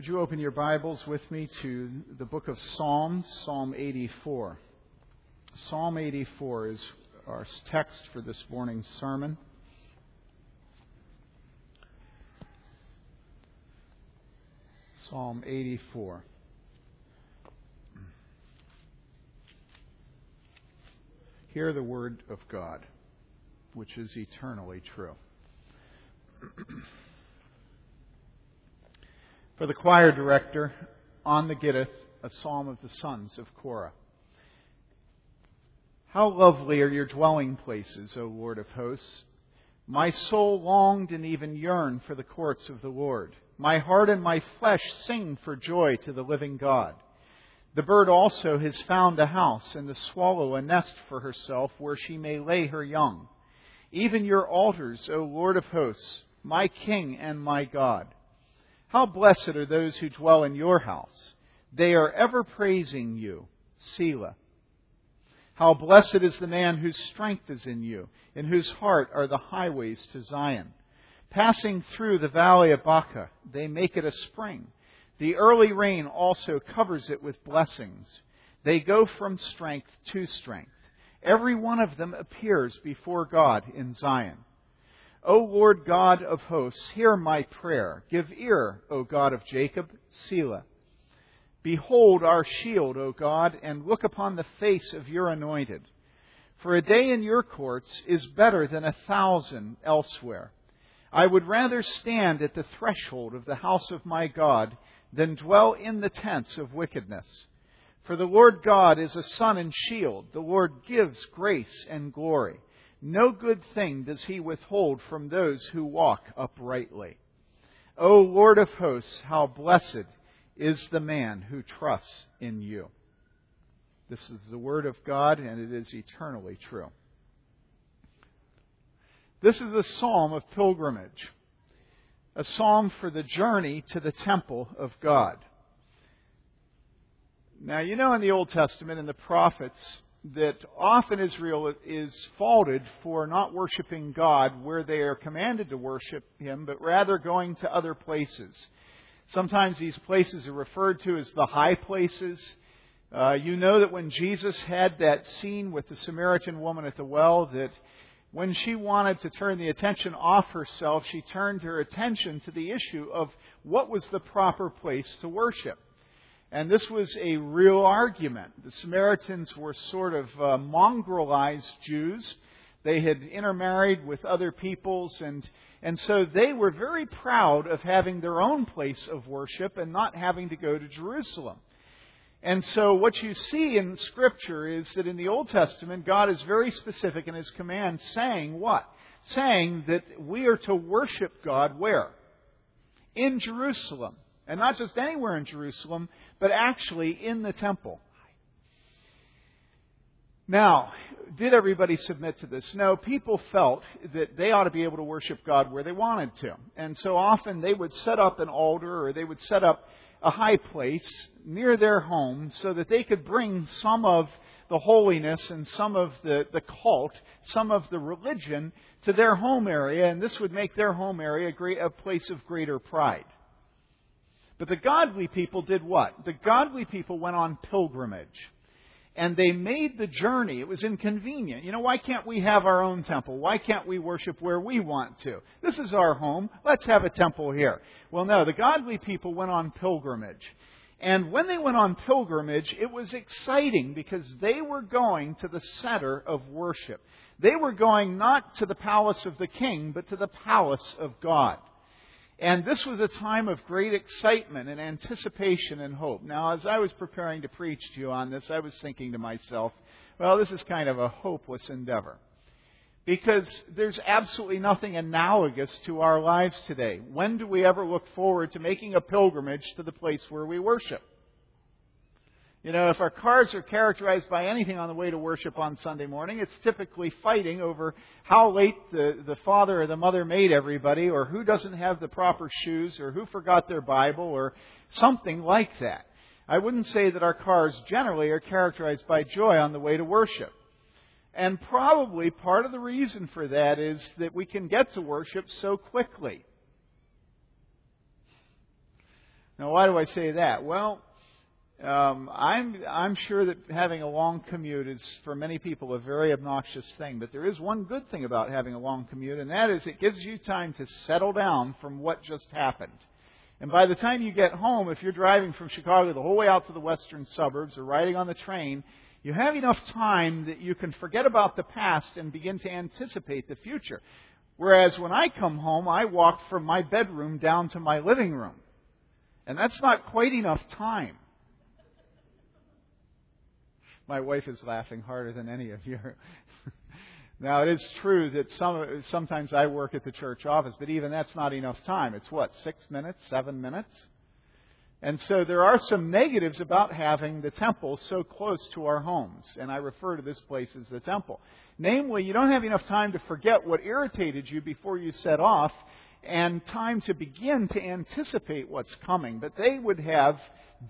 Would you open your Bibles with me to the book of Psalms, Psalm 84? Psalm 84 is our text for this morning's sermon. Psalm 84. Hear the word of God, which is eternally true. For the choir director, on the Gittith, a psalm of the sons of Korah. How lovely are your dwelling places, O Lord of hosts! My soul longed and even yearned for the courts of the Lord. My heart and my flesh sing for joy to the living God. The bird also has found a house, and the swallow a nest for herself where she may lay her young. Even your altars, O Lord of hosts, my King and my God. How blessed are those who dwell in your house. They are ever praising you. Selah. How blessed is the man whose strength is in you, in whose heart are the highways to Zion. Passing through the valley of Baca, they make it a spring. The early rain also covers it with blessings. They go from strength to strength. Every one of them appears before God in Zion. O Lord God of hosts, hear my prayer. Give ear, O God of Jacob, Selah. Behold our shield, O God, and look upon the face of your anointed. For a day in your courts is better than a thousand elsewhere. I would rather stand at the threshold of the house of my God than dwell in the tents of wickedness. For the Lord God is a sun and shield. The Lord gives grace and glory. No good thing does he withhold from those who walk uprightly. O Lord of hosts, how blessed is the man who trusts in you. This is the word of God, and it is eternally true. This is a psalm of pilgrimage, a psalm for the journey to the temple of God. Now, you know in the Old Testament, in the prophets, that often Israel is faulted for not worshiping God where they are commanded to worship Him, but rather going to other places. Sometimes these places are referred to as the high places. Uh, you know that when Jesus had that scene with the Samaritan woman at the well, that when she wanted to turn the attention off herself, she turned her attention to the issue of what was the proper place to worship. And this was a real argument. The Samaritans were sort of uh, mongrelized Jews. They had intermarried with other peoples, and, and so they were very proud of having their own place of worship and not having to go to Jerusalem. And so, what you see in Scripture is that in the Old Testament, God is very specific in His command, saying what? Saying that we are to worship God where? In Jerusalem. And not just anywhere in Jerusalem, but actually in the temple. Now, did everybody submit to this? No, people felt that they ought to be able to worship God where they wanted to. And so often they would set up an altar or they would set up a high place near their home so that they could bring some of the holiness and some of the, the cult, some of the religion to their home area, and this would make their home area a, place of greater pride. But the godly people did what? The godly people went on pilgrimage. And they made the journey. It was inconvenient. You know, why can't we have our own temple? Why can't we worship where we want to? This is our home. Let's have a temple here. Well, no, the godly people went on pilgrimage. And when they went on pilgrimage, it was exciting because they were going to the center of worship. They were going not to the palace of the king, but to the palace of God. And this was a time of great excitement and anticipation and hope. Now, as I was preparing to preach to you on this, I was thinking to myself, well, this is kind of a hopeless endeavor. Because there's absolutely nothing analogous to our lives today. When do we ever look forward to making a pilgrimage to the place where we worship? You know, if our cars are characterized by anything on the way to worship on Sunday morning, it's typically fighting over how late the, the father or the mother made everybody, or who doesn't have the proper shoes, or who forgot their Bible, or something like that. I wouldn't say that our cars generally are characterized by joy on the way to worship. And probably part of the reason for that is that we can get to worship so quickly. Now, why do I say that? Well, um, I'm I'm sure that having a long commute is for many people a very obnoxious thing. But there is one good thing about having a long commute, and that is it gives you time to settle down from what just happened. And by the time you get home, if you're driving from Chicago the whole way out to the western suburbs or riding on the train, you have enough time that you can forget about the past and begin to anticipate the future. Whereas when I come home, I walk from my bedroom down to my living room. And that's not quite enough time. My wife is laughing harder than any of you. now, it is true that some, sometimes I work at the church office, but even that's not enough time. It's what, six minutes, seven minutes? And so there are some negatives about having the temple so close to our homes. And I refer to this place as the temple. Namely, you don't have enough time to forget what irritated you before you set off and time to begin to anticipate what's coming. But they would have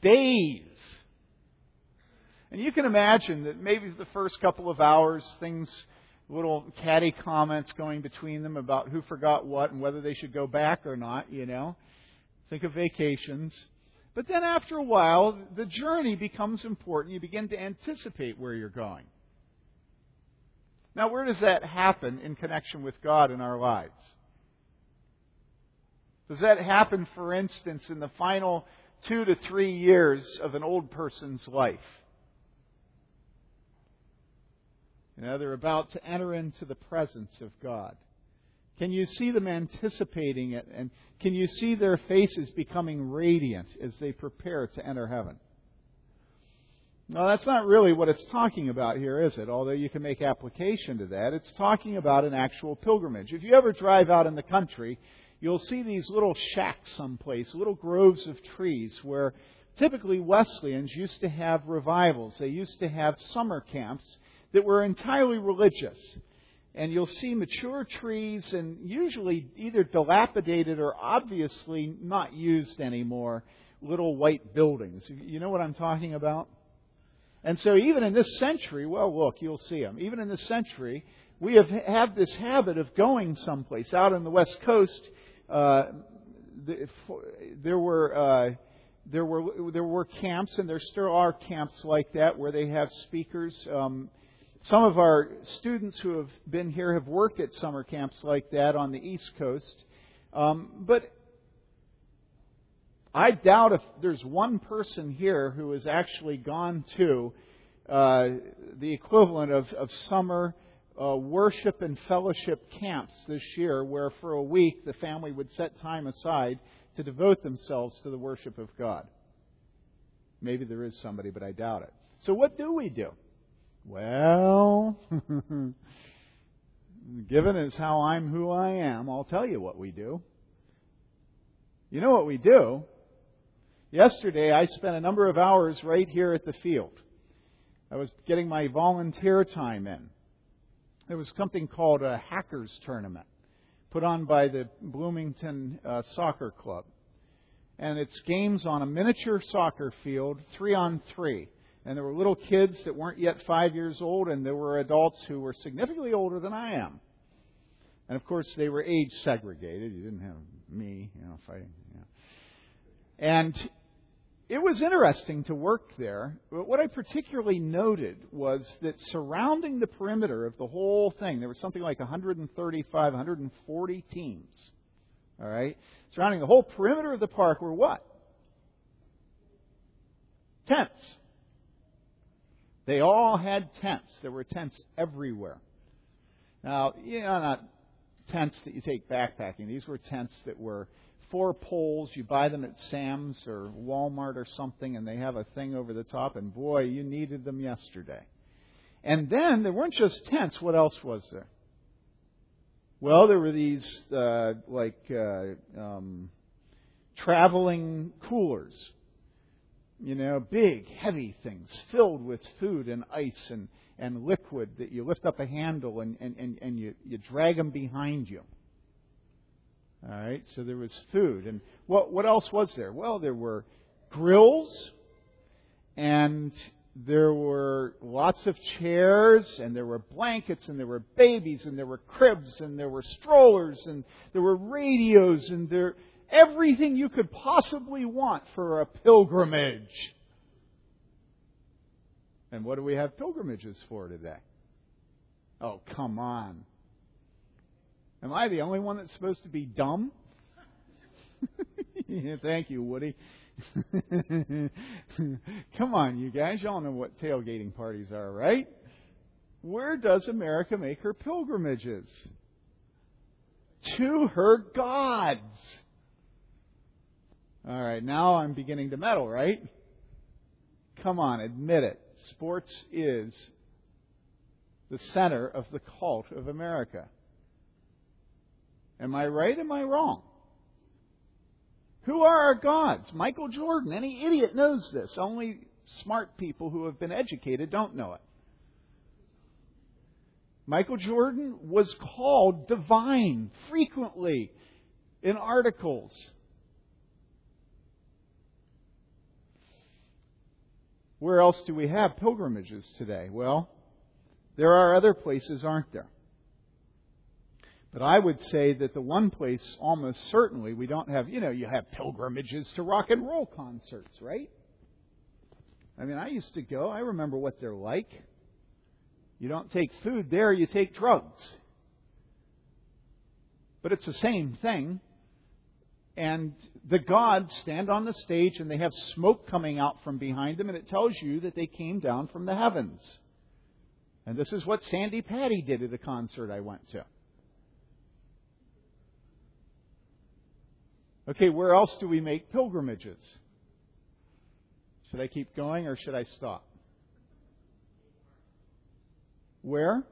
days and you can imagine that maybe the first couple of hours, things, little catty comments going between them about who forgot what and whether they should go back or not, you know. Think of vacations. But then after a while, the journey becomes important. You begin to anticipate where you're going. Now, where does that happen in connection with God in our lives? Does that happen, for instance, in the final two to three years of an old person's life? You know, they're about to enter into the presence of God. Can you see them anticipating it? And can you see their faces becoming radiant as they prepare to enter heaven? No, that's not really what it's talking about here, is it? Although you can make application to that. It's talking about an actual pilgrimage. If you ever drive out in the country, you'll see these little shacks someplace, little groves of trees where typically Wesleyans used to have revivals. They used to have summer camps that were entirely religious. And you'll see mature trees and usually either dilapidated or obviously not used anymore, little white buildings. You know what I'm talking about? And so even in this century, well, look, you'll see them. Even in this century, we have had this habit of going someplace out on the west coast. Uh, there were uh, there were there were camps, and there still are camps like that where they have speakers. Um, some of our students who have been here have worked at summer camps like that on the East Coast. Um, but I doubt if there's one person here who has actually gone to uh, the equivalent of, of summer uh, worship and fellowship camps this year, where for a week the family would set time aside to devote themselves to the worship of God. Maybe there is somebody, but I doubt it. So, what do we do? Well, given as how I'm who I am, I'll tell you what we do. You know what we do? Yesterday, I spent a number of hours right here at the field. I was getting my volunteer time in. There was something called a hackers tournament put on by the Bloomington uh, Soccer Club. And it's games on a miniature soccer field, three on three and there were little kids that weren't yet five years old, and there were adults who were significantly older than I am. And of course, they were age segregated. You didn't have me, you know, fighting. You know. And it was interesting to work there. But what I particularly noted was that surrounding the perimeter of the whole thing, there was something like 135, 140 teams. All right? Surrounding the whole perimeter of the park were what? Tents. They all had tents. There were tents everywhere. Now, you know, not tents that you take backpacking. These were tents that were four poles. You buy them at Sam's or Walmart or something, and they have a thing over the top. And boy, you needed them yesterday. And then there weren't just tents. What else was there? Well, there were these uh, like uh, um, traveling coolers you know, big, heavy things filled with food and ice and, and liquid that you lift up a handle and, and, and, and you, you drag them behind you. All right, so there was food. And what, what else was there? Well, there were grills and there were lots of chairs and there were blankets and there were babies and there were cribs and there were strollers and there were radios and there everything you could possibly want for a pilgrimage. And what do we have pilgrimages for today? Oh, come on. Am I the only one that's supposed to be dumb? Thank you, Woody. Come on, you guys. Y'all know what tailgating parties are, right? Where does America make her pilgrimages? To her gods. All right, now I'm beginning to meddle, right? Come on, admit it. Sports is the center of the cult of America. Am I right? Am I wrong? Who are our gods? Michael Jordan. Any idiot knows this. Only smart people who have been educated don't know it. Michael Jordan was called divine frequently in articles. Where else do we have pilgrimages today? Well, there are other places, aren't there? But I would say that the one place almost certainly we don't have, you know, you have pilgrimages to rock and roll concerts, right? I mean, I used to go. I remember what they're like. You don't take food there, you take drugs. But it's the same thing. And the gods stand on the stage and they have smoke coming out from behind them, and it tells you that they came down from the heavens. And this is what Sandi Patty did at a concert I went to. Okay, where else do we make pilgrimages? Should I keep going or should I stop? Where?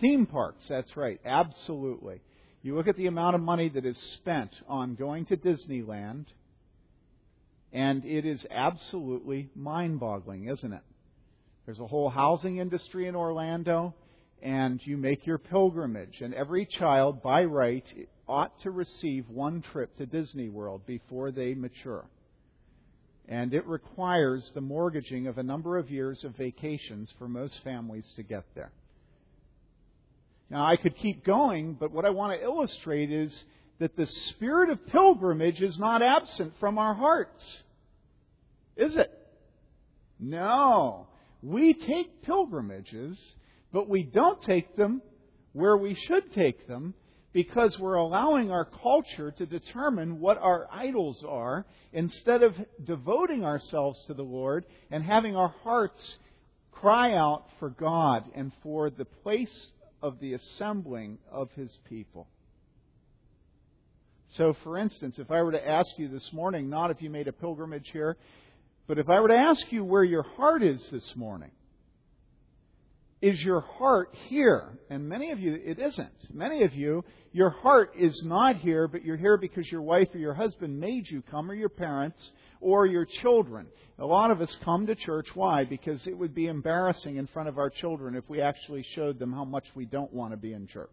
Theme parks, that's right, absolutely. You look at the amount of money that is spent on going to Disneyland, and it is absolutely mind boggling, isn't it? There's a whole housing industry in Orlando, and you make your pilgrimage, and every child, by right, ought to receive one trip to Disney World before they mature. And it requires the mortgaging of a number of years of vacations for most families to get there. Now, I could keep going, but what I want to illustrate is that the spirit of pilgrimage is not absent from our hearts. Is it? No. We take pilgrimages, but we don't take them where we should take them because we're allowing our culture to determine what our idols are instead of devoting ourselves to the Lord and having our hearts cry out for God and for the place of the assembling of His people. So, for instance, if I were to ask you this morning, not if you made a pilgrimage here, but if I were to ask you where your heart is this morning, is your heart here? And many of you, it isn't. Many of you, your heart is not here, but you're here because your wife or your husband made you come, or your parents, or your children. A lot of us come to church. Why? Because it would be embarrassing in front of our children if we actually showed them how much we don't want to be in church.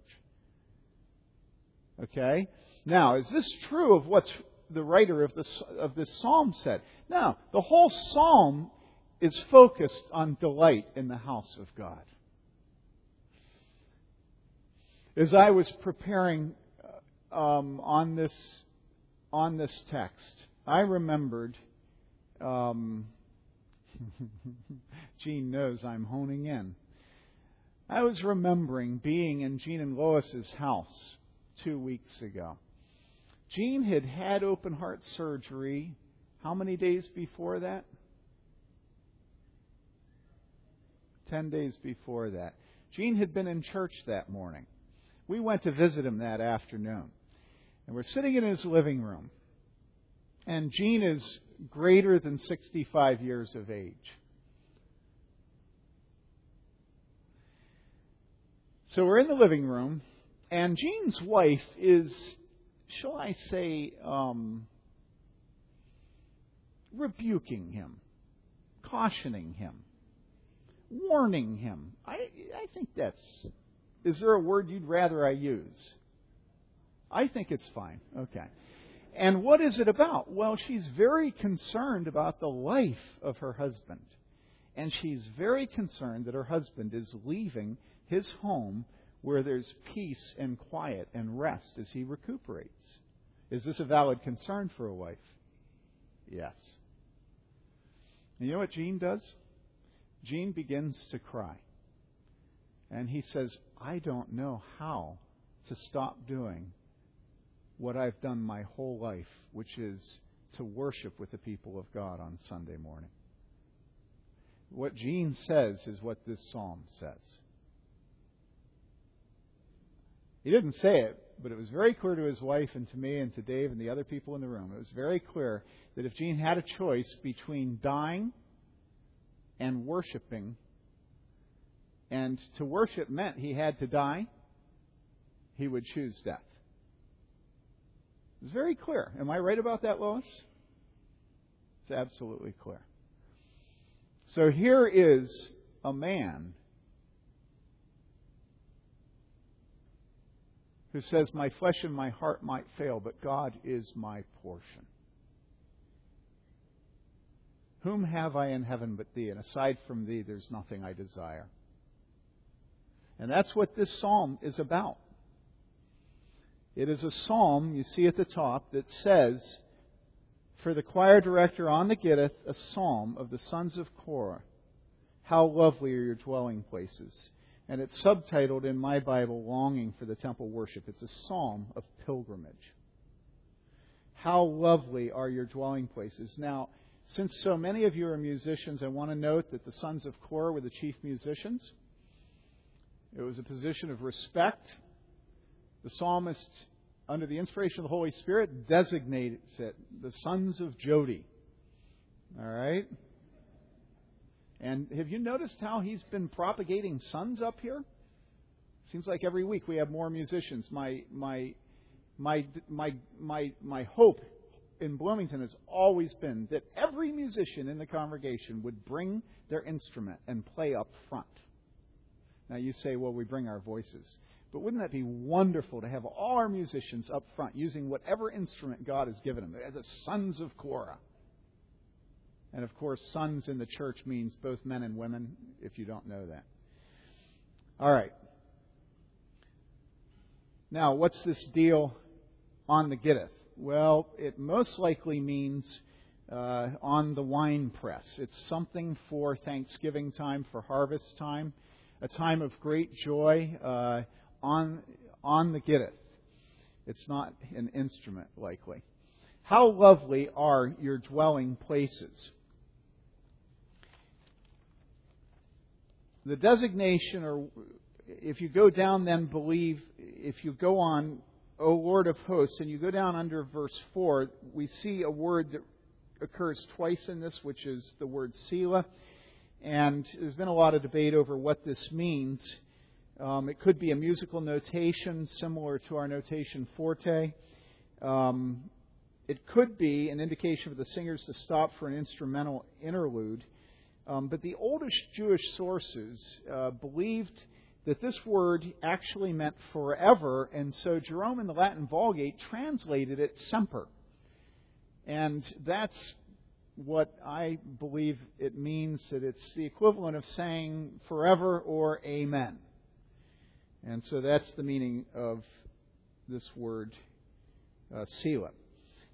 Okay? Now, is this true of what the writer of this, of this psalm said? No. The whole psalm is focused on delight in the house of God. As I was preparing um, on this on this text, I remembered. Um, Gene knows I'm honing in. I was remembering being in Gene and Lois's house two weeks ago. Gene had had open heart surgery. How many days before that? Ten days before that. Gene had been in church that morning we went to visit him that afternoon. And we're sitting in his living room. And Gene is greater than 65 years of age. So we're in the living room, and Gene's wife is, shall I say, um, rebuking him, cautioning him, warning him. I, I think that's is there a word you'd rather I use? I think it's fine. Okay. And what is it about? Well, she's very concerned about the life of her husband. And she's very concerned that her husband is leaving his home where there's peace and quiet and rest as he recuperates. Is this a valid concern for a wife? Yes. And you know what Gene does? Gene begins to cry. And he says, I don't know how to stop doing what I've done my whole life, which is to worship with the people of God on Sunday morning. What Gene says is what this psalm says. He didn't say it, but it was very clear to his wife and to me and to Dave and the other people in the room. It was very clear that if Gene had a choice between dying and worshiping, and to worship meant he had to die, he would choose death. It's very clear. Am I right about that, Lois? It's absolutely clear. So here is a man who says, My flesh and my heart might fail, but God is my portion. Whom have I in heaven but thee? And aside from thee, there's nothing I desire. And that's what this psalm is about. It is a psalm, you see at the top, that says, for the choir director on the Gittith, a psalm of the sons of Korah. How lovely are your dwelling places. And it's subtitled in my Bible, Longing for the Temple Worship. It's a psalm of pilgrimage. How lovely are your dwelling places. Now, since so many of you are musicians, I want to note that the sons of Korah were the chief musicians. It was a position of respect. The psalmist, under the inspiration of the Holy Spirit, designates it the sons of Jodi. All right? And have you noticed how he's been propagating sons up here? Seems like every week we have more musicians. My my my my my my hope in Bloomington has always been that every musician in the congregation would bring their instrument and play up front. Now you say, well, we bring our voices. But wouldn't that be wonderful to have all our musicians up front using whatever instrument God has given them? They're the sons of Korah. And of course, sons in the church means both men and women, if you don't know that. All right. Now, what's this deal on the Gittith? Well, it most likely means uh, on the wine press. It's something for Thanksgiving time, for harvest time a time of great joy uh, on, on the Gittith. It's not an instrument, likely. How lovely are your dwelling places? The designation, or if you go down, then believe, if you go on, O Lord of hosts, and you go down under verse 4, we see a word that occurs twice in this, which is the word Selah. And there's been a lot of debate over what this means. Um, it could be a musical notation similar to our notation forte. Um, it could be an indication for the singers to stop for an instrumental interlude. Um, but the oldest Jewish sources uh, believed that this word actually meant forever, and so Jerome in the Latin Vulgate translated it semper. And that's what I believe it means that it's the equivalent of saying forever or amen. And so that's the meaning of this word, uh, Selah.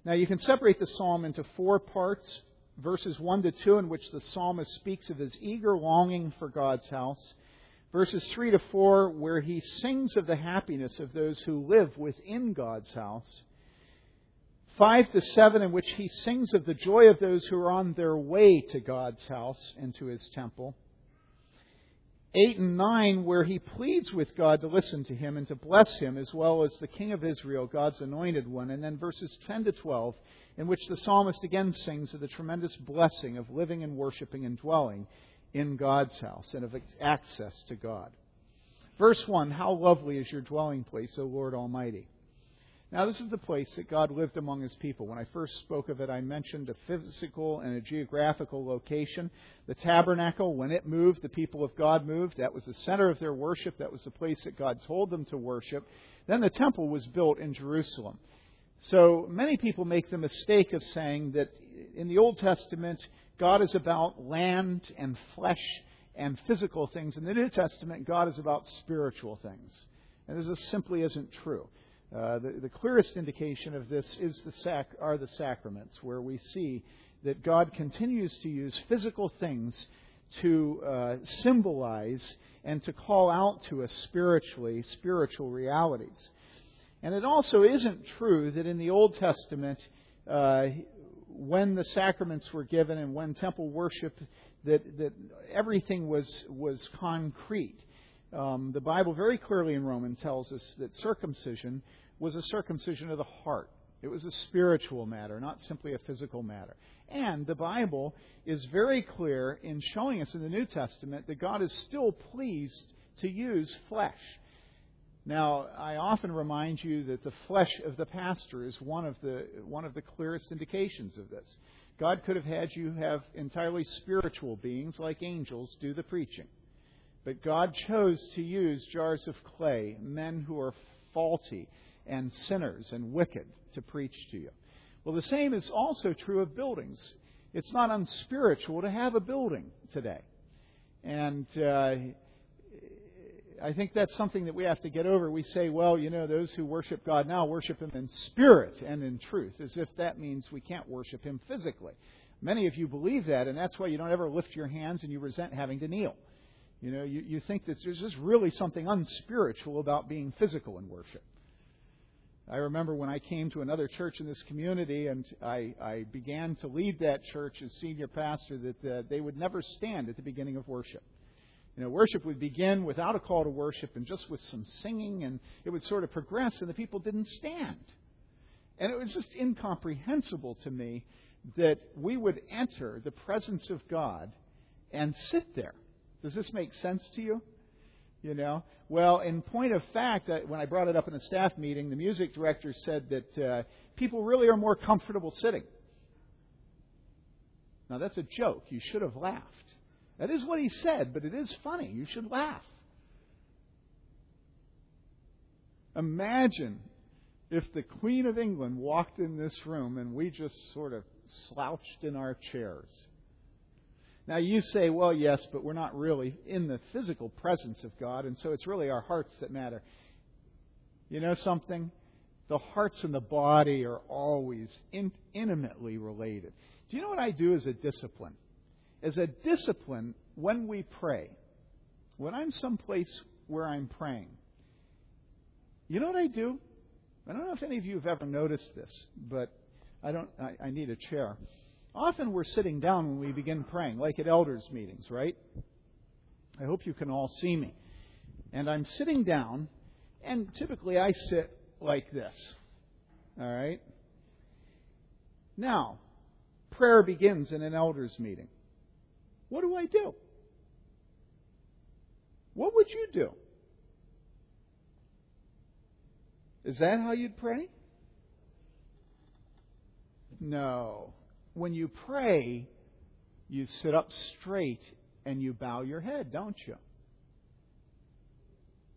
Now you can separate the psalm into four parts verses 1 to 2, in which the psalmist speaks of his eager longing for God's house. Verses 3 to 4, where he sings of the happiness of those who live within God's house. 5 to 7, in which he sings of the joy of those who are on their way to God's house and to his temple. 8 and 9, where he pleads with God to listen to him and to bless him, as well as the King of Israel, God's anointed one. And then verses 10 to 12, in which the psalmist again sings of the tremendous blessing of living and worshiping and dwelling in God's house and of access to God. Verse 1 How lovely is your dwelling place, O Lord Almighty! Now, this is the place that God lived among his people. When I first spoke of it, I mentioned a physical and a geographical location. The tabernacle, when it moved, the people of God moved. That was the center of their worship. That was the place that God told them to worship. Then the temple was built in Jerusalem. So many people make the mistake of saying that in the Old Testament, God is about land and flesh and physical things. In the New Testament, God is about spiritual things. And this simply isn't true. Uh, the, the, clearest indication of this is the sac- are the sacraments, where we see that God continues to use physical things to uh, symbolize and to call out to us spiritually spiritual realities. And it also isn't true that in the Old Testament, uh, when the sacraments were given and when temple worship, that, that everything was, was concrete. Um, the Bible very clearly in Romans tells us that circumcision was a circumcision of the heart. It was a spiritual matter, not simply a physical matter. And the Bible is very clear in showing us in the New Testament that God is still pleased to use flesh. Now, I often remind you that the flesh of the pastor is one of the, one of the clearest indications of this. God could have had you have entirely spiritual beings like angels do the preaching. But God chose to use jars of clay, men who are faulty and sinners and wicked, to preach to you. Well, the same is also true of buildings. It's not unspiritual to have a building today. And uh, I think that's something that we have to get over. We say, well, you know, those who worship God now worship Him in spirit and in truth, as if that means we can't worship Him physically. Many of you believe that, and that's why you don't ever lift your hands and you resent having to kneel. You know, you, you think that there's just really something unspiritual about being physical in worship. I remember when I came to another church in this community and I, I began to lead that church as senior pastor that uh, they would never stand at the beginning of worship. You know, worship would begin without a call to worship and just with some singing, and it would sort of progress, and the people didn't stand. And it was just incomprehensible to me that we would enter the presence of God and sit there. Does this make sense to you? You know, well, in point of fact, when I brought it up in a staff meeting, the music director said that uh, people really are more comfortable sitting. Now that's a joke. You should have laughed. That is what he said, but it is funny. You should laugh. Imagine if the Queen of England walked in this room and we just sort of slouched in our chairs. Now you say, well, yes, but we're not really in the physical presence of God, and so it's really our hearts that matter. You know something? The hearts and the body are always in, intimately related. Do you know what I do as a discipline? As a discipline, when we pray, when I'm someplace where I'm praying, you know what I do? I don't know if any of you have ever noticed this, but I don't. I, I need a chair. Often we're sitting down when we begin praying, like at elders' meetings, right? I hope you can all see me. And I'm sitting down, and typically I sit like this. All right? Now, prayer begins in an elders' meeting. What do I do? What would you do? Is that how you'd pray? No when you pray, you sit up straight and you bow your head, don't you?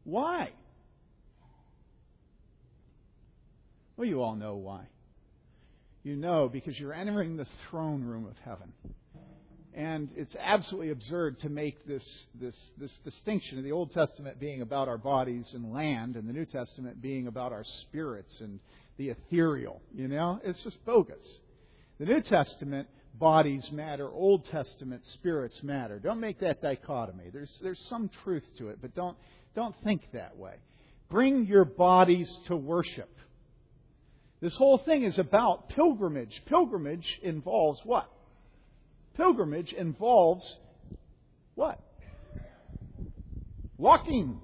Why? Well, you all know why. You know because you're entering the throne room of heaven. And it's absolutely absurd to make this, this, this distinction of the Old Testament being about our bodies and land, and the New Testament being about our spirits and the ethereal. You know? It's just bogus. The New Testament bodies matter, Old Testament spirits matter. Don't make that dichotomy. There's, there's some truth to it, but don't, don't think that way. Bring your bodies to worship. This whole thing is about pilgrimage. Pilgrimage involves what? Pilgrimage involves what? Walking.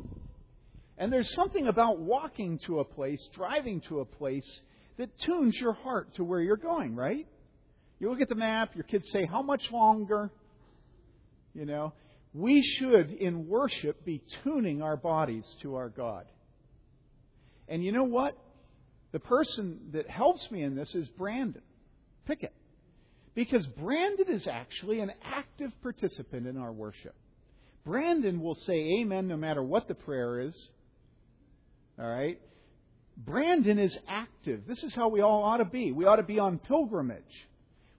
And there's something about walking to a place, driving to a place, that tunes your heart to where you're going, right? You look at the map, your kids say, How much longer? You know, we should, in worship, be tuning our bodies to our God. And you know what? The person that helps me in this is Brandon Pickett. Because Brandon is actually an active participant in our worship. Brandon will say amen no matter what the prayer is. All right? Brandon is active. This is how we all ought to be. We ought to be on pilgrimage.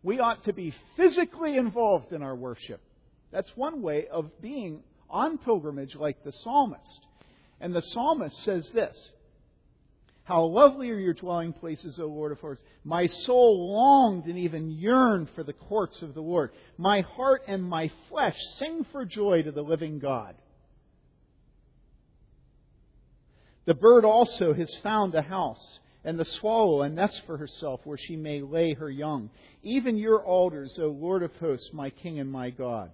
We ought to be physically involved in our worship. That's one way of being on pilgrimage like the psalmist. And the psalmist says this How lovely are your dwelling places, O Lord of hosts! My soul longed and even yearned for the courts of the Lord. My heart and my flesh sing for joy to the living God. The bird also has found a house, and the swallow a nest for herself where she may lay her young. Even your altars, O Lord of hosts, my King and my God.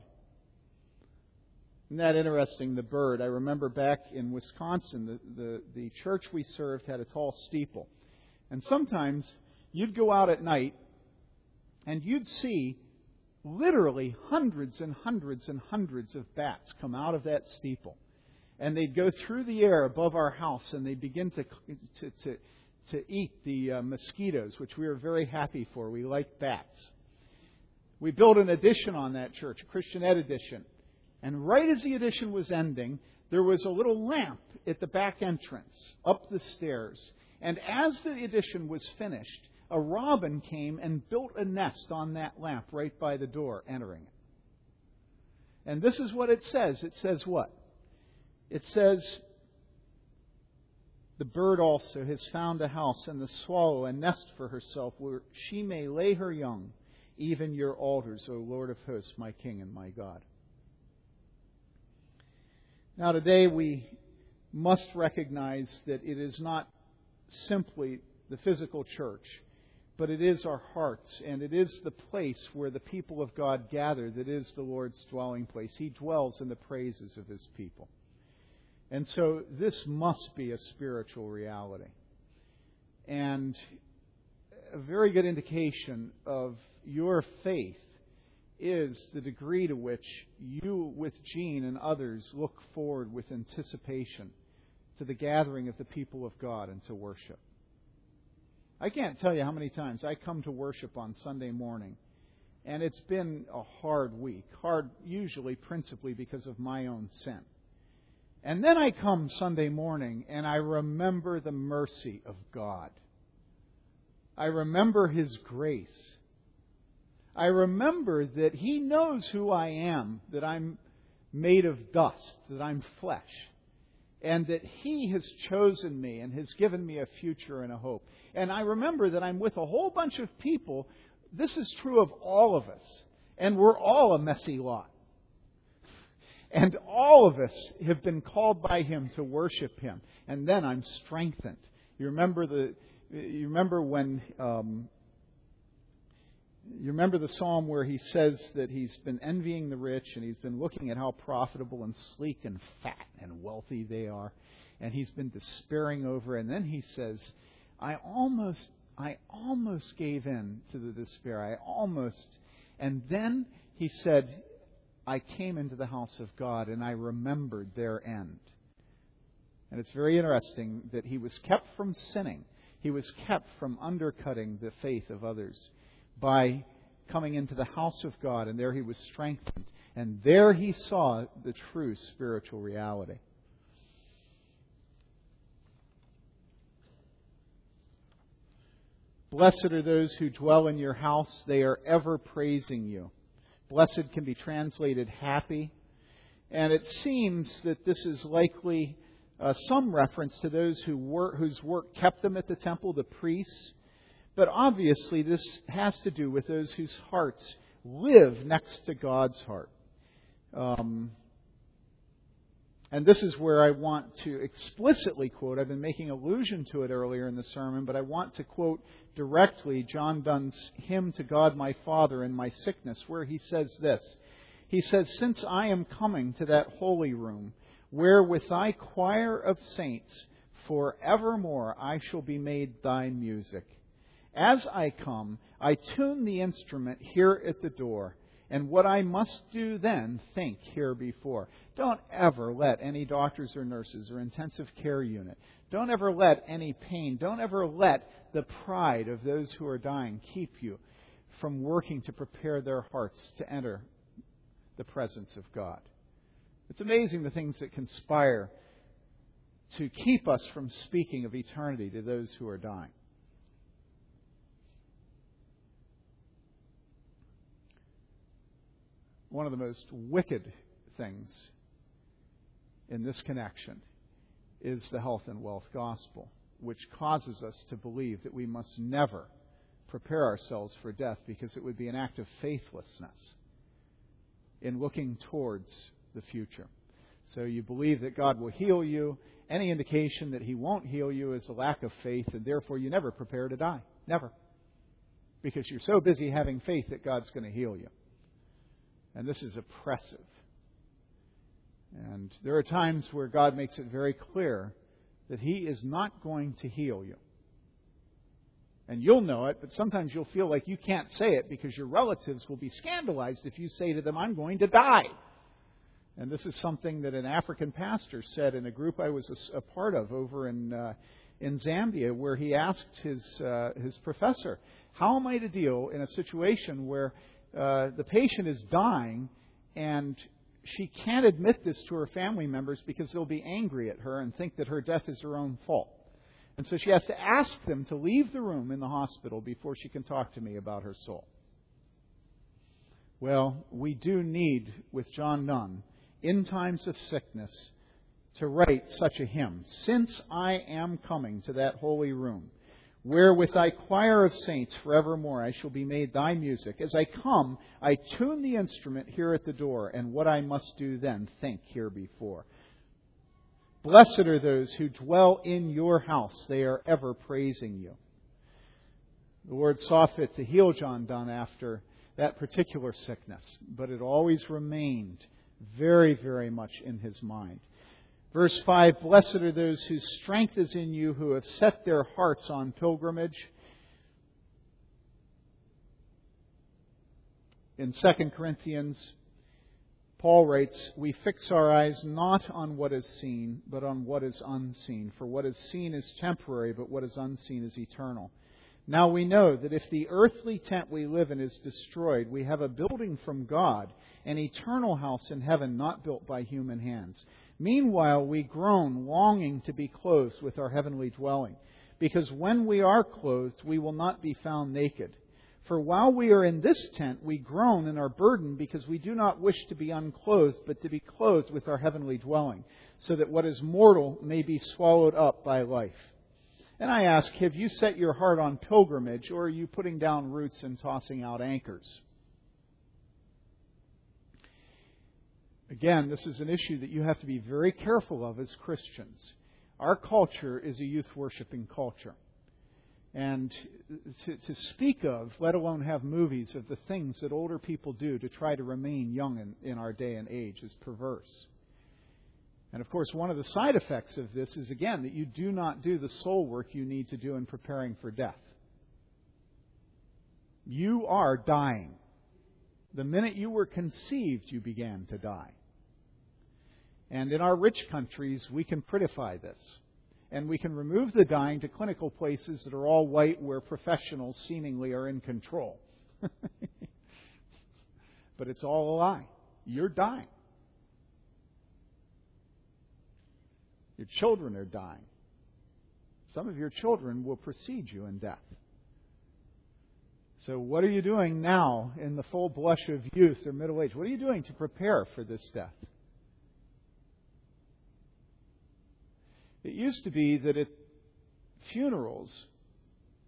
Isn't that interesting, the bird? I remember back in Wisconsin, the, the, the church we served had a tall steeple. And sometimes you'd go out at night and you'd see literally hundreds and hundreds and hundreds of bats come out of that steeple. And they'd go through the air above our house and they'd begin to, to, to, to eat the uh, mosquitoes, which we were very happy for. We liked bats. We built an addition on that church, a Christian Ed edition. And right as the addition was ending, there was a little lamp at the back entrance, up the stairs. And as the addition was finished, a robin came and built a nest on that lamp right by the door, entering it. And this is what it says. It says what? It says, The bird also has found a house, and the swallow a nest for herself, where she may lay her young, even your altars, O Lord of hosts, my King and my God. Now, today we must recognize that it is not simply the physical church, but it is our hearts, and it is the place where the people of God gather that is the Lord's dwelling place. He dwells in the praises of His people. And so this must be a spiritual reality. And a very good indication of your faith is the degree to which you, with Gene and others, look forward with anticipation to the gathering of the people of God and to worship. I can't tell you how many times I come to worship on Sunday morning, and it's been a hard week. Hard, usually, principally because of my own sin. And then I come Sunday morning, and I remember the mercy of God. I remember His grace. I remember that He knows who I am, that I'm made of dust, that I'm flesh, and that He has chosen me and has given me a future and a hope. And I remember that I'm with a whole bunch of people. This is true of all of us, and we're all a messy lot. And all of us have been called by Him to worship Him. And then I'm strengthened. You remember the, you remember when um, you remember the psalm where he says that he's been envying the rich and he's been looking at how profitable and sleek and fat and wealthy they are. And he's been despairing over. And then he says, I almost, I almost gave in to the despair. I almost. And then he said, I came into the house of God and I remembered their end. And it's very interesting that he was kept from sinning. He was kept from undercutting the faith of others by coming into the house of God, and there he was strengthened. And there he saw the true spiritual reality. Blessed are those who dwell in your house, they are ever praising you. Blessed can be translated happy. And it seems that this is likely uh, some reference to those who work, whose work kept them at the temple, the priests. But obviously, this has to do with those whose hearts live next to God's heart. Um, and this is where I want to explicitly quote. I've been making allusion to it earlier in the sermon, but I want to quote directly John Donne's hymn to God my Father in my sickness, where he says this. He says, Since I am coming to that holy room, where with thy choir of saints for evermore I shall be made thy music. As I come, I tune the instrument here at the door, and what I must do then, think here before. Don't ever let any doctors or nurses or intensive care unit, don't ever let any pain, don't ever let the pride of those who are dying keep you from working to prepare their hearts to enter the presence of God. It's amazing the things that conspire to keep us from speaking of eternity to those who are dying. One of the most wicked things in this connection is the health and wealth gospel, which causes us to believe that we must never prepare ourselves for death because it would be an act of faithlessness in looking towards the future. So you believe that God will heal you. Any indication that He won't heal you is a lack of faith, and therefore you never prepare to die. Never. Because you're so busy having faith that God's going to heal you. And this is oppressive. And there are times where God makes it very clear that He is not going to heal you. And you'll know it, but sometimes you'll feel like you can't say it because your relatives will be scandalized if you say to them, I'm going to die. And this is something that an African pastor said in a group I was a, part of over in, uh, in Zambia, where he asked his, uh, his professor, How am I to deal in a situation where uh, the patient is dying and she can't admit this to her family members because they'll be angry at her and think that her death is her own fault? And so she has to ask them to leave the room in the hospital before she can talk to me about her soul. Well, we do need, with John Donne, in times of sickness, to write such a hymn. Since I am coming to that holy room, where with thy choir of saints forevermore I shall be made thy music. As I come, I tune the instrument here at the door, and what I must do then, think here before. Blessed are those who dwell in your house. They are ever praising you. The Lord saw fit to heal John Donne after that particular sickness, but it always remained very, very much in his mind. Verse 5 Blessed are those whose strength is in you, who have set their hearts on pilgrimage. In 2 Corinthians Paul writes, We fix our eyes not on what is seen, but on what is unseen. For what is seen is temporary, but what is unseen is eternal. Now we know that if the earthly tent we live in is destroyed, we have a building from God, an eternal house in heaven not built by human hands. Meanwhile, we groan, longing to be clothed with our heavenly dwelling. Because when we are clothed, we will not be found naked. For while we are in this tent, we groan and are burdened because we do not wish to be unclothed, but to be clothed with our heavenly dwelling, so that what is mortal may be swallowed up by life. And I ask, have you set your heart on pilgrimage, or are you putting down roots and tossing out anchors? Again, this is an issue that you have to be very careful of as Christians. Our culture is a youth worshiping culture. And to, to, speak of, let alone have movies of the things that older people do to try to remain young in, in our day and age is perverse. And of course, one of the side effects of this is, again, that you do not do the soul work you need to do in preparing for death. You are dying. The minute you were conceived, you began to die. And in our rich countries, we can prettify this and we can remove the dying to clinical places that are all white where professionals seemingly are in control. but it's all a lie. You're dying. Your children are dying. Some of your children will precede you in death. So, what are you doing now in the full blush of youth or middle age? What are you doing to prepare for this death? It used to be that at funerals,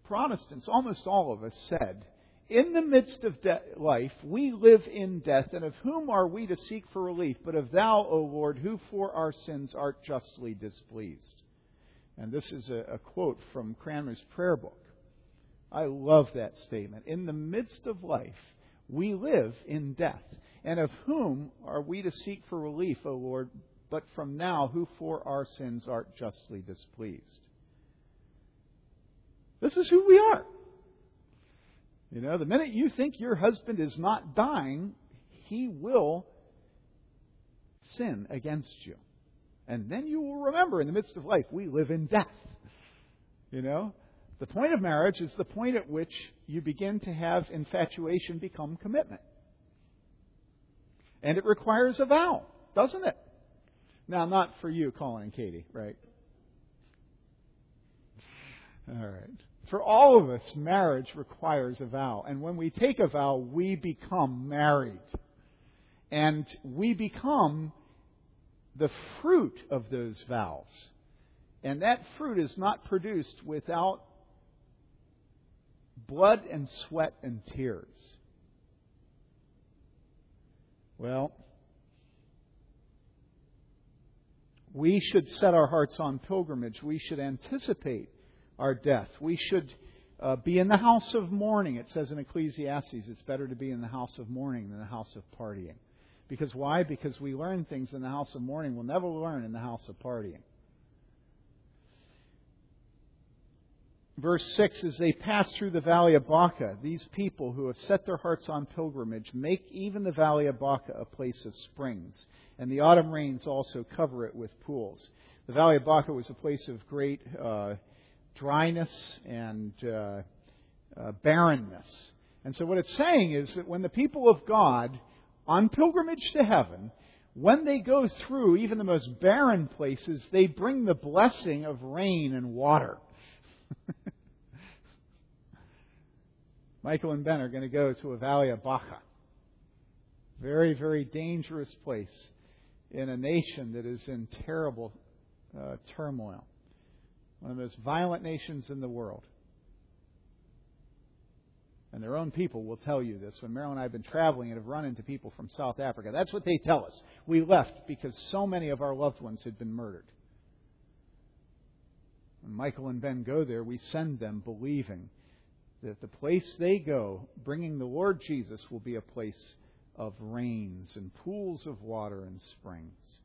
Protestants, almost all of us, said, In the midst of de- life, we live in death, and of whom are we to seek for relief? But of Thou, O Lord, who for our sins art justly displeased. And this is a, a quote from Cranmer's prayer book. I love that statement. In the midst of life, we live in death. And of whom are we to seek for relief, O Lord? but from now who for our sins art justly displeased. This is who we are. You know, the minute you think your husband is not dying, he will sin against you. And then you will remember in the midst of life, we live in death. You know? The point of marriage is the point at which you begin to have infatuation become commitment. And it requires a vow, doesn't it? Now, not for you, Colin and Katie, right? All right. For all of us, marriage requires a vow. And when we take a vow, we become married. And we become the fruit of those vows. And that fruit is not produced without blood and sweat and tears. Well, we should set our hearts on pilgrimage. We should anticipate our death. We should uh, be in the house of mourning. It says in Ecclesiastes, it's better to be in the house of mourning than the house of partying. Because why? Because we learn things in the house of mourning we'll never learn in the house of partying. Verse 6 As they pass through the valley of Baca, these people who have set their hearts on pilgrimage make even the valley of Baca a place of springs, and the autumn rains also cover it with pools. The valley of Baca was a place of great uh, dryness and uh, uh, barrenness. And so, what it's saying is that when the people of God, on pilgrimage to heaven, when they go through even the most barren places, they bring the blessing of rain and water. Michael and Ben are going to go to a valley of Baca. Very, very dangerous place in a nation that is in terrible uh, turmoil one of the most violent nations in the world. And their own people will tell you this. When Marilyn and I have been traveling and have run into people from South Africa, that's what they tell us. We left because so many of our loved ones had been murdered. When Michael and Ben go there, we send them believing that the place they go, bringing the Lord Jesus, will be a place of rains and pools of water and springs.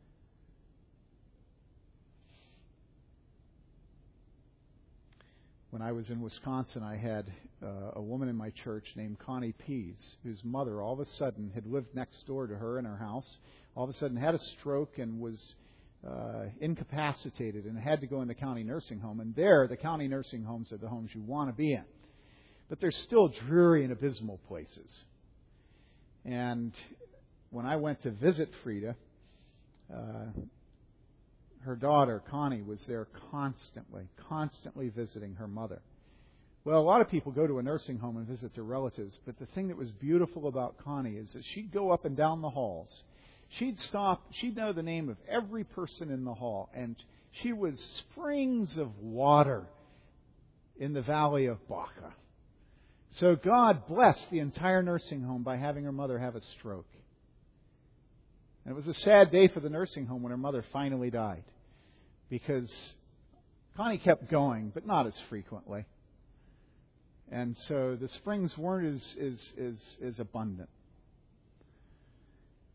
when I was in Wisconsin, I had uh, a woman in my church named Connie Pease, whose mother all of a sudden had lived next door to her in her house, all of a sudden had a stroke and was uh, incapacitated and had to go in the county nursing home. And there, the county nursing homes are the homes you want to be in. But they're still dreary and abysmal places. And when I went to visit Frida, uh, her daughter, Connie, was there constantly, constantly visiting her mother. Well, a lot of people go to a nursing home and visit their relatives, but the thing that was beautiful about Connie is that she'd go up and down the halls. She'd stop, she'd know the name of every person in the hall, and she was springs of water in the valley of Baca. So God blessed the entire nursing home by having her mother have a stroke. And it was a sad day for the nursing home when her mother finally died because Connie kept going, but not as frequently. And so the springs weren't as, as, as, as abundant.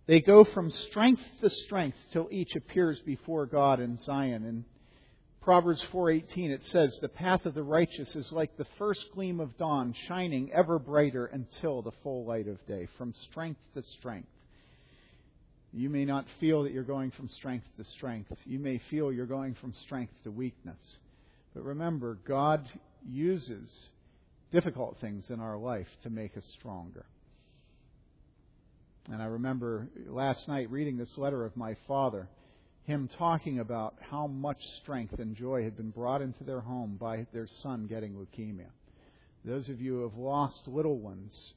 They go from strength to strength till each appears before God in Zion. In Proverbs 4:18 it says, "The path of the righteous is like the first gleam of dawn, shining ever brighter until the full light of day." From strength to strength. You may not feel that you're going from strength to strength. You may feel you're going from strength to weakness. But remember, God uses difficult things in our life to make us stronger. And I remember last night reading this letter of my father, him talking about how much strength and joy had been brought into their home by their son getting leukemia. Those of you who have lost little ones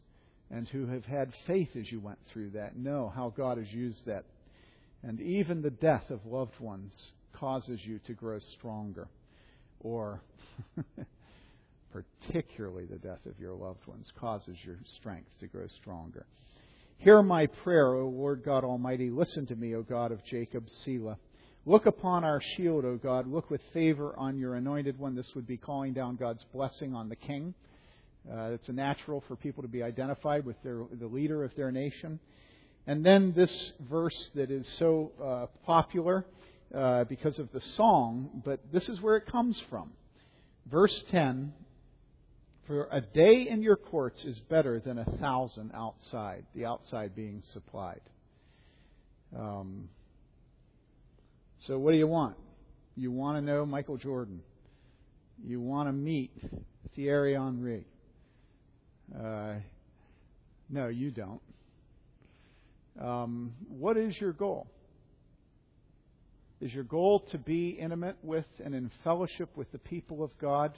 and who have had faith as you went through that know how God has used that. And even the death of loved ones causes you to grow stronger. Or, particularly the death of your loved ones causes your strength to grow stronger. Hear my prayer, O Lord God Almighty. Listen to me, O God of Jacob, Selah. Look upon our shield, O God. Look with favor on your anointed one. This would be calling down God's blessing on the king. Uh, it's a natural for people to be identified with their, the leader of their nation. And then this verse that is so uh, popular uh, because of the song, but this is where it comes from. Verse 10 For a day in your courts is better than a thousand outside, the outside being supplied. Um, so, what do you want? You want to know Michael Jordan. You want to meet Thierry Henry. Uh, no, you don't. Um, what is your goal? Is your goal to be intimate with and in fellowship with the people of God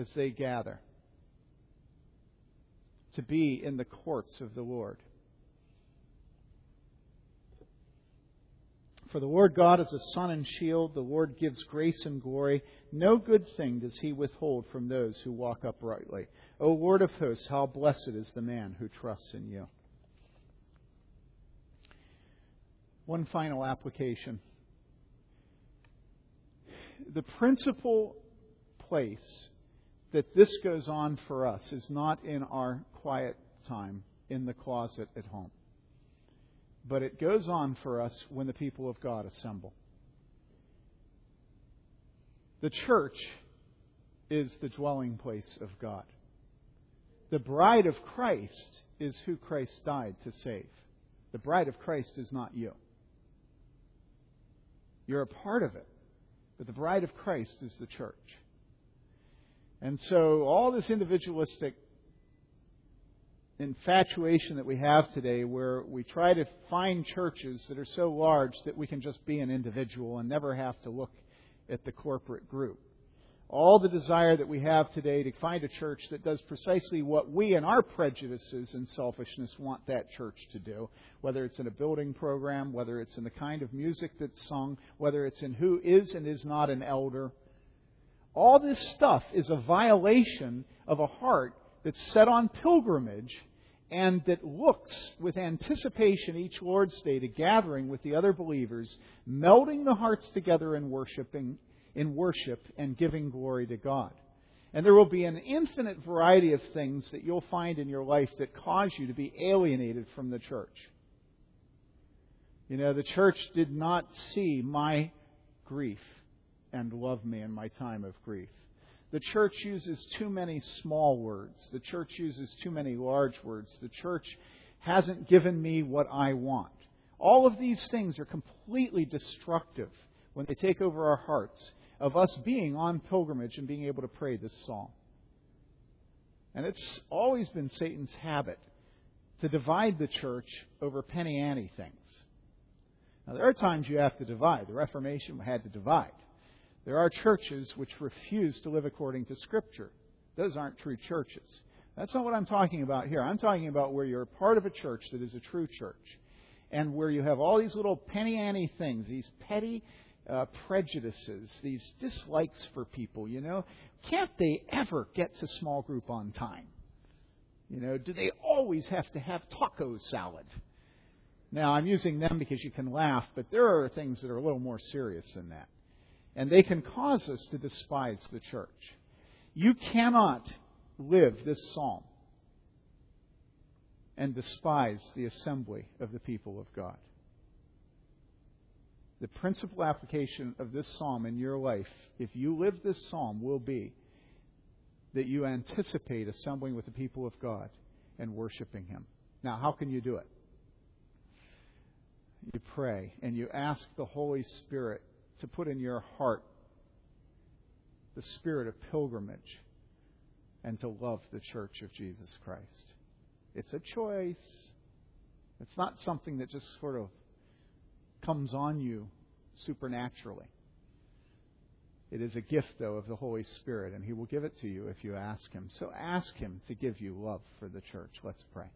as they gather? To be in the courts of the Lord? For the Lord God is a sun and shield. The Lord gives grace and glory. No good thing does he withhold from those who walk uprightly. O Lord of hosts, how blessed is the man who trusts in you. One final application. The principal place that this goes on for us is not in our quiet time in the closet at home. But it goes on for us when the people of God assemble. The church is the dwelling place of God. The bride of Christ is who Christ died to save. The bride of Christ is not you. You're a part of it. But the bride of Christ is the church. And so all this individualistic infatuation that we have today where we try to find churches that are so large that we can just be an individual and never have to look at the corporate group. All the desire that we have today to find a church that does precisely what we and our prejudices and selfishness want that church to do, whether it's in a building program, whether it's in the kind of music that's sung, whether it's in who is and is not an elder. All this stuff is a violation of a heart that's set on pilgrimage and that looks with anticipation each Lord's Day to gathering with the other believers, melding the hearts together in worshiping in worship and giving glory to God. And there will be an infinite variety of things that you'll find in your life that cause you to be alienated from the church. You know, the church did not see my grief and love me in my time of grief. The church uses too many small words. The church uses too many large words. The church hasn't given me what I want. All of these things are completely destructive when they take over our hearts of us being on pilgrimage and being able to pray this psalm. And it's always been Satan's habit to divide the church over penny ante things. Now, there are times you have to divide. The Reformation had to divide. There are churches which refuse to live according to Scripture. Those aren't true churches. That's not what I'm talking about here. I'm talking about where you're part of a church that is a true church and where you have all these little penny ante things, these petty uh, prejudices, these dislikes for people, you know. Can't they ever get to small group on time? You know, do they always have to have taco salad? Now, I'm using them because you can laugh, but there are things that are a little more serious than that and they can cause us to despise the church. You cannot live this psalm and despise the assembly of the people of God. The principal application of this psalm in your life, if you live this psalm, will be that you anticipate assembling with the people of God and worshiping Him. Now, how can you do it? You pray and you ask the Holy Spirit to put in your heart the spirit of pilgrimage and to love the church of Jesus Christ. It's a choice. It's not something that just sort of comes on you supernaturally. It is a gift, though, of the Holy Spirit, and He will give it to you if you ask Him. So ask Him to give you love for the church. Let's pray.